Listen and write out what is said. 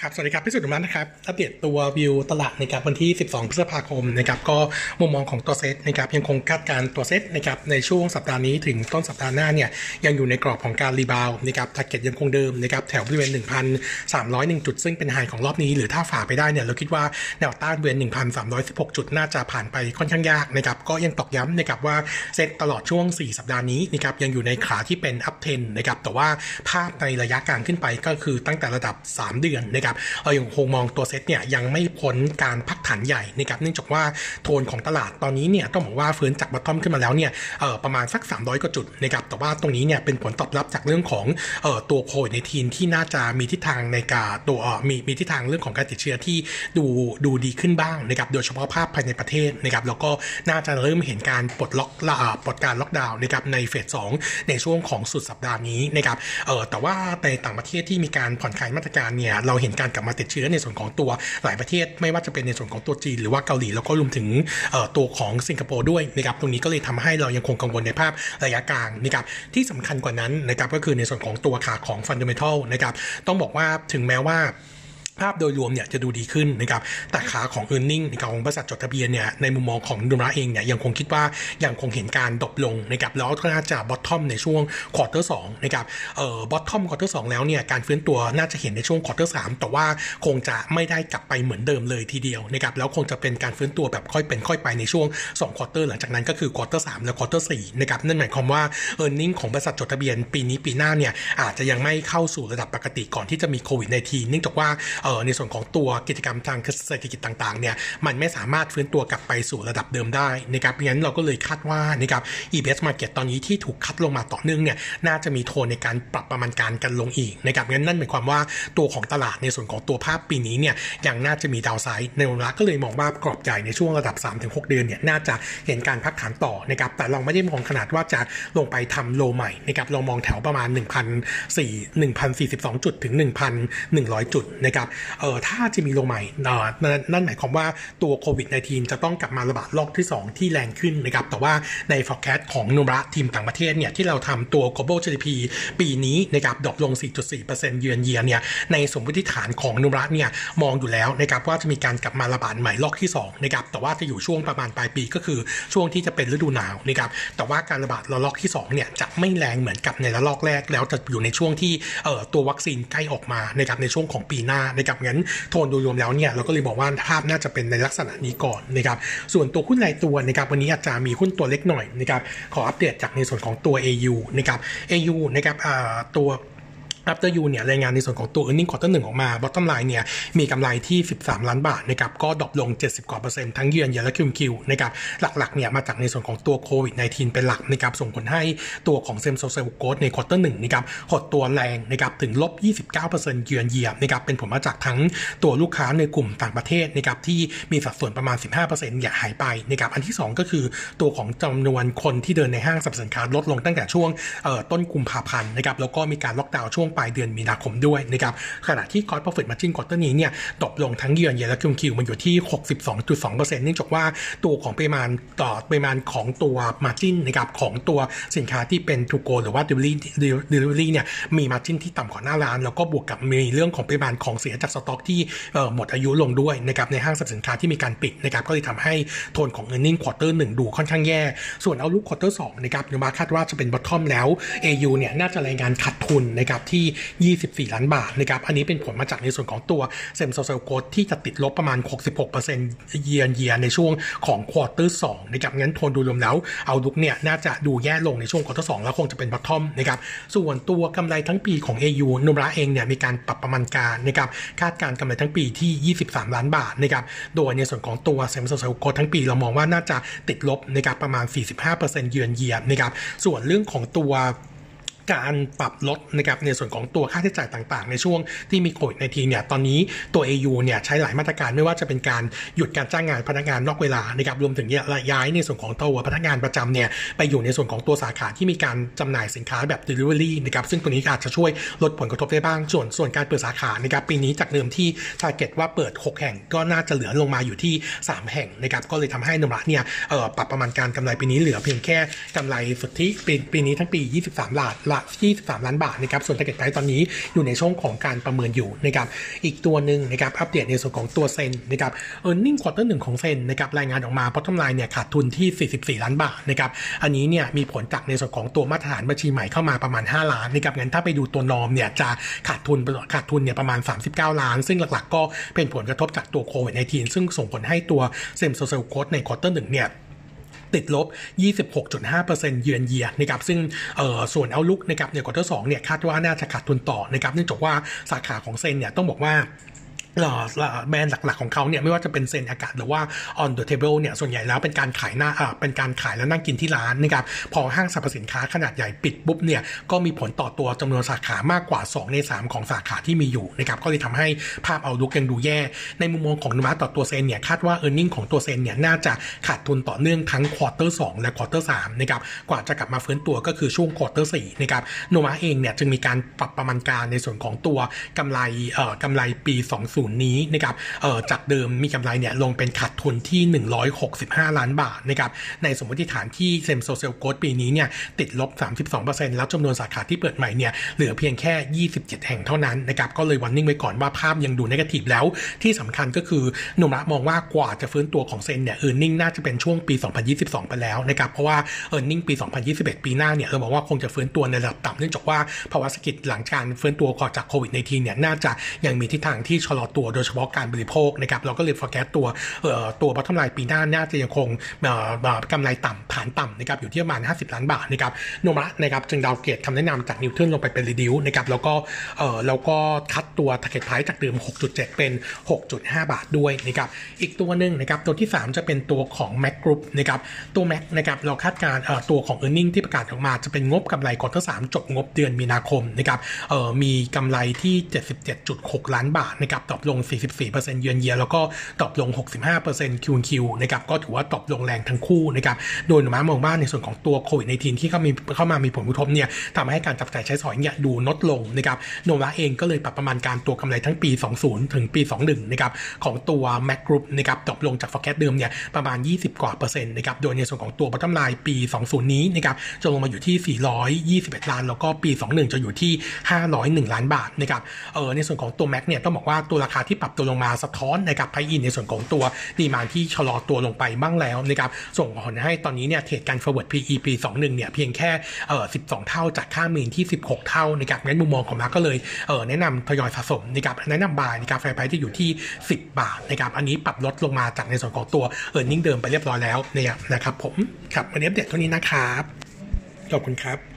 ครับ สวัสดีครับ พี่สุดมานะครับ อัปเดตตัววิวตลาดนะครับวันที่ 12 พฤษภาคมนะครับ ก็มุมมองของตัวเซตนะครับยังคงคาดการณ์ตัวเซตนะครับในช่วงสัปดาห์นี้ถึงต้นสัปดาห์หน้าเนี่ยยังอยู่ในกรอบของการ rebound นะครับ target ยังคงเดิมนะครับแถวบริเวณ 1,301 จุด ซึ่งเป็น high ของรอบนี้ หรือถ้าฝ่าไปได้เนี่ยเราคิดว่าแนวต้านบริเวณ 1,316 จุดน่าจะผ่านไปค่อนข้างยากนะครับก็ยังตอกย้ำนะครับว่าเซตตลอดช่วง 4 สัปดาห์นี้นะครับยังอยู่ในขาที่เป็น uptrend นะครับแต่ว่าภาพในระยะกลางขึ้นไปก็คือตั้งแต่ระดับ 3 เดือนนะครับเรายังคงมองตัวเซตเนี่ยยังไม่พ้นการพักฐานใหญ่นะครับเนื่องจากว่าโทนของตลาดตอนนี้เนี่ยต้องบอกว่าฟื้นจากบัตทอมขึ้นมาแล้วเนี่ยประมาณสัก 300กว่าจุดนะครับแต่ว่าตรงนี้เนี่ยเป็นผลตอบรับจากเรื่องของออตัวโควิดในทีนที่น่าจะมีทิศทางในการตัวมีมีทิศทางเรื่องของการติดเชื้อที่ดูดูดีขึ้นบ้างนะครับโดยเฉพาะภาพภายในประเทศนะครับแล้วก็น่าจะเริ่มเห็นการปลดล็อกปลดการล็อกดาวน์นะครับในเฟสสองในช่วงของสุดสัปดาห์นี้นะครับเออแต่ว่าในต่างประเทศที่มีการผ่อนคลายมาตรการเนี่ยเราเห็นการกลับมาติดเชื้อในส่วนของตัวหลายประเทศ ไม่ว่าจะเป็นในส่วนของตัวจีนหรือว่าเกาหลีแล้วก็รวมถึงตัวของสิงคโปร์ด้วยนะครับตรงนี้ก็เลยทำให้เรายังคงกังวลในภาพระยะกลางนะครับที่สำคัญกว่านั้นนะครับก็คือในส่วนของตัวขาของฟันเดเมทัลนะครับต้องบอกว่าถึงแม้ว่า ภาพโดยรวมเนี่ยจะดูดีขึ้นนะครับแต่ขาของ e a r n i n g นะครับของบริษัทจดทะเบียนเนี่ยในมุมมองของดุมระเองเนี่ยยังคงคิดว่ายังคงเห็นการ drop ลงนะครับแล้วก็น่าจะ bottom ในช่วง quarter สองนะครับเอ่อ bottom quarter สองแล้วเนี่ยการฟื้นตัวน่าจะเห็นในช่วง quarter สามแต่ว่าคงจะไม่ได้กลับไปเหมือนเดิมเลยทีเดียวนะครับแล้วคงจะเป็นการฟื้นตัวแบบค่อยเป็นค่อยไปในช่วง2 quarter หลังจากนั้นก็คือ quarter สามและ quarter สี่นะครับนั่นหมายความว่า e a r n i n g ของบริษัทจดทะเบียนปีนี้ปีหน้าเนี่ยอาจจะยังไม่เข้าสู่ระดับปกติก่อนที่จะมีโควิดในทีเนื่องจากว่าเออในส่วนของตัวกิจกรรมทางเศรษฐกิจต่างๆเนี่ยมันไม่สามารถฟื้นตัวกลับไปสู่ระดับเดิมได้นะครับงั้นเราก็เลยคาดว่านะครับ EBS Market ตอนนี้ที่ถูกคัดลงมาต่อเนื่องเนี่ยน่าจะมีโทนในการปรับประมาณการกันลงอีกนะครับงั้นนั่นหมายความว่าตัวของตลาดในส่วนของตัวภาพปีนี้เนี่ยยังน่าจะมีดาวไซด์ในวงละก็เลยมองว่ากรอบใหญ่ในช่วงระดับ 3-6 เดือนเนี่ยน่าจะเห็นการพักฐานต่อนะครับแต่เราไม่ได้มองขนาดว่าจะลงไปทำโลใหม่นะครับเรามองแถวประมาณ1,4 1,042 จุดถึง 1,100 จุดนะครับเออถ้าจะมีลงใหม่นั่นหมายความว่าตัวโควิด -19 จะต้องกลับมาระบาดรอบที่ 2 ที่แรงขึ้นนะครับแต่ว่าใน forecast ของโนมูระทีมต่างประเทศเนี่ยที่เราทำตัว global GDP ปีนี้นะครับ drop ลง 4.4%เยือนเยียเนี่ยในสมมติฐานของโนมูระเนี่ยมองอยู่แล้วนะครับว่าจะมีการกลับมาระบาดใหม่รอบที่2นะครับแต่ว่าจะอยู่ช่วงประมาณปลายปีก็คือช่วงที่จะเป็นฤดูหนาวนะครับแต่ว่าการระบาดระลอกที่2เนี่ยจะไม่แรงเหมือนกับในระลอกแรก แล้วจะอยู่ในช่วงที่เอ่อตัววัคซีนใกล้ออกมานะครับในช่วงของปีหน้านะครับงั้นโทนโดยรวมแล้วเนี่ยเราก็เลยบอกว่าภาพน่าจะเป็นในลักษณะนี้ก่อนนะครับส่วนตัวหุ้นรายตัวนะครับวันนี้อาจจะมีหุ้นตัวเล็กหน่อยนะครับขออัปเดตจากในส่วนของตัว AU นะครับ AU นะครับตัว After You เนี่ยรายงานในส่วนของตัว earning quarter หนึ่งออกมา bottom line เนี่ยมีกำไรที่ 13 ล้านบาทนะครับก็ drop ลง 70 กว่าเปอร์เซ็นต์ทั้งเยือนเยียและคิวคิวนะครับหลักๆเนี่ยมาจากในส่วนของตัวโควิด -19 เป็นหลักนะครับส่งผลให้ตัวของ same store sales growth ใน quarter หนึ่งนะครับหดตัวแรงนะครับถึงลบ 29%เยือนเยียนะครับเป็นผลมาจากทั้งตัวลูกค้าในกลุ่มต่างประเทศนะครับที่มีสัดส่วนประมาณ 15%อย่าหายไปนะครับอันที่ 2 ก็คือตัวของจำนวนคนที่เดินในห้างสรรพสินค้าลดลงตั้งแต่ช่วงต้นกุมภาพันธ์นะครับแล้วก็มีการล็อกดาวน์ช่วงปลายเดือนมีนาคมด้วยนะครับขณะที่คอร์ r ป profit margin ควอเตอร์นี้เนี่ยตกลงทั้งเยือนเยียและคิวคิวมันอยู่ที่ 62.2%เนื่องจากว่าตัวของปริมาณต่อปริมาณของตัว margin นะครับของตัวสินค้าที่เป็น to go หรือว่า delivery เนี่ยมี margin ที่ต่ำกว่าหน้าร้าน แล้วก็บวกกับมีเรื่องของปริมาณของเสียจากสต็อกที่หมดอายุลงด้วยนะครับในห้างสรรพสินค้าที่มีการปิดนะครับก็เลยทำให้โทนของ earning quarter 1ดูค่อนข้างแย่ ส่วนเอาลุก quarter 2นะครับนมาคาดว่าจะเป็น bottom แล้ว AU เนี่ยน่าจะรายงานขาดทุนนะครับที่24 ล้านบาทนะครับ อันนี้เป็นผลมาจากในส่วนของตัว same store sales growth ที่จะติดลบประมาณ 66%เยียนเยียในช่วงของควอเตอร์สนะครับ งั้นโทนดยรวมแล้ว outlook เนี่ยน่าจะดูแย่ลงในช่วงควอเตอร์สแล้วคงจะเป็น bottom นะครับ ส่วนตัวกำไรทั้งปีของ AU โนมูระเองเนี่ยมีการปรับประมาณการนะครับ คาดการณ์กำไรทั้งปีที่ 23 ล้านบาทนะครับ โดยในส่วนของตัว same store sales growth ทั้งปีเรามองว่าน่าจะติดลบนะครับประมาณ 45%เยือนเยียนะครับ ส่วนเรื่องของตัว การปรับลดนะครับในส่วนของตัวค่าใช้จ่ายต่างๆ ในช่วงที่มีโควิดในทีเนี่ยตอนนี้ตัว AU เนี่ยใช้หลายมาตรการไม่ว่าจะเป็นการหยุดการจ้างงานพนักงานนอกเวลานะครับรวมถึงเนี่ยย้ายในส่วนของตัวพนักงานประจำเนี่ยไปอยู่ในส่วนของตัวสาขาที่มีการจำหน่ายสินค้าแบบ Delivery นะครับซึ่งตัวนี้อาจจะช่วยลดผลกระทบได้บ้างส่วนส่วนการเปิดสาขานะครับปีนี้จากเดิมที่ทาร์เกตว่าเปิด 6 แห่งก็น่าจะเหลือลงมาอยู่ที่ 3 แห่งนะครับก็เลยทำให้นมระเนี่ยปรับประมาณการกำไรปีนี้เหลือเพียงแค่กำไรสุทธิปีปีนี้ทั้งปี 23ล้านละ23ล้านบาทนะครับส่วน target price ตอนนี้อยู่ในช่วงของการประเมินอยู่นะครับอีกตัวหนึ่งนะครับอัปเดตในส่วนของตัวเซนนะครับ earning quarter หนึ่งของเซนนะครับรายงานออกมา bottom line เนี่ยขาดทุนที่ 44 ล้านบาทนะครับอันนี้เนี่ยมีผลจากในส่วนของตัวมาตรฐานบัญชีใหม่เข้ามาประมาณ 5 ล้านนะครับงั้นถ้าไปดูตัวนอมเนี่ยจะขาดทุนขาดทุนเนี่ยประมาณ 39 ล้าน ซึ่งหลักๆ ก็เป็นผลกระทบจากตัวโควิด -19 ซึ่งส่งผลให้ตัว same store sales growth ใน quarter หนึ่งเนี่ย ติดลบ 26.5%เยือนเยียนะครับซึ่งส่วน outlook นะครับใน quarter สองเนี่ยคาดว่าน่าจะขาดทุนต่อนะครับเนื่องจากว่าสาขาของเซนเนี่ยต้องบอกว่า แบรนด์หลักๆของเขาเนี่ยไม่ว่าจะเป็นเซนอากะหรือว่า on the table เนี่ยส่วนใหญ่แล้วเป็นการขายหน้าเป็นการขายแล้วนั่งกินที่ร้านนะครับพอห้างสรรพสินค้าขนาดใหญ่ปิดปุ๊บเนี่ยก็มีผลต่อตัวจำนวนสาขามากกว่า 2 ใน 3 ของสาขาที่มีอยู่นะครับก็เลยทำให้ภาพ outlook ยังดูแย่ ในมุมมองของโนมูระต่อตัวเซนเนี่ยคาดว่า e a r n i n g ของตัวเซนเนี่ยน่าจะขาดทุนต่อเนื่องทั้ง quarter สองและ quarter สามนะครับกว่าจะกลับมาฟื้นตัวก็คือช่วง quarter สี่นะครับโนมูระเองเนี่ยจึงมีการปรับประมาณการในส่วนของตัวกำไรเอ่อกำไรปี 20นี้นะครับเอ่อจากเดิมมีกำไรเนี่ยลงเป็นขาดทุนที่ 165 ล้านบาทนะครับในสมมติฐานที่ same store sales growth ปีนี้เนี่ยติดลบ 32%แล้วจำนวนสาขาที่เปิดใหม่เนี่ยเหลือเพียงแค่ 27 แห่งเท่านั้นนะครับก็เลยวันนิ่งไว้ก่อนว่าภาพยังดูนกาทีฟแล้ว ที่สำคัญก็คือหนุ่มละมองว่ากว่าจะฟื้นตัวของเซนเนี่ยเออร์เน็งน่าจะเป็นช่วงปี 2022 ไปแล้วนะครับเพราะว่าเออร์เน็งปี 2021 ปีหน้าเนี่ยเราบอกว่าคงจะฟื้นตัวในระดับต่ำเนื่องจากว่าภาวะเศรษฐกิจหลังการฟื้นตัวก่อจากโควิดในทีเนี่ยน่าจะยังมีทิศทางที่ชะลอตัวโดยเฉพาะการบริโภคนะครับเราก็เลย forecast ตัวตัวบัตทอมไลน์ปีหน้าน่าจะยังคงกำไรต่ำฐานต่ำนะครับอยู่ที่ประมาณ 50 ล้านบาทนะครับโนมูระนะครับจึง downgrade คำแนะนำจาก neutral ลงไปเป็น reduce นะครับแล้วก็เออแล้วก็ cut ตัว target price จากเดิม 6.7 เป็น 6.5 บาทด้วยนะครับอีกตัวหนึ่งนะครับตัวที่ 3 จะเป็นตัวของ Mc Group นะครับตัว Mac นะครับเราคาดการณ์ตัวของ e a r n i n g ที่ประกาศออกมาจะเป็นงบกำไร quarter สามจบงบเดือนมีนาคมนะครับมีกำไรที่ 77.6 ล้านบาทนะครับ drop ลง 44%เยือนเยียแล้วก็ drop ลง 65% Q1Q นะครับก็ถือว่าตอบลงแรงทั้งคู่นะครับโดยหนูมามองว่าในส่วนของตัวโควิดในทีที่เข้ามีเข้ามามีผลกระทบเนี่ยทำให้การจับจ่ายใช้สอยเนี่ยดูลดลงนะครับโนวาเองก็เลยปรับประมาณการตัวกำไรทั้งปี 20 ถึงปี 21 นะครับของตัว Mac Group นะครับตกลงจาก forecast เดิมเนี่ยประมาณ 20 กว่าเปอร์เซ็นต์นะครับโดยในส่วนของตัว bottom line ปี 20 นี้นะครับจะลงมาอยู่ที่ 421 ล้าน แล้วก็ปี 21 จะอยู่ที่ 501 ล้านบาทนะครับเออในส่วนของตัว Mac เนี่ยต้องบอกว่าตัวราคาที่ปรับตัวลงมาสะท้อนนะครับไพอินในส่วนของตัวดีมานที่ชะลอตัวลงไปบ้างแล้วนะครับส่งผลให้ตอนนี้เนี่ยเทรดการ forward PE ปี21เนี่ยเพียงแค่เออ12 เท่าจากค่ามีนที่ 16 เท่านะครับงั้นมุมมองของมาก็เลยเออแนะนำทยอยสะสมนะครับแนะนำบายนะครับไฟไพที่อยู่ที่ 10 บาทนะครับอันนี้ปรับลดลงมาจากในส่วนของตัวเออร์เน็งเดิมไปเรียบร้อยแล้วเนี่ยนะครับผมครับวันนี้อัปเดเท่านี้นะครับขอบคุณครับ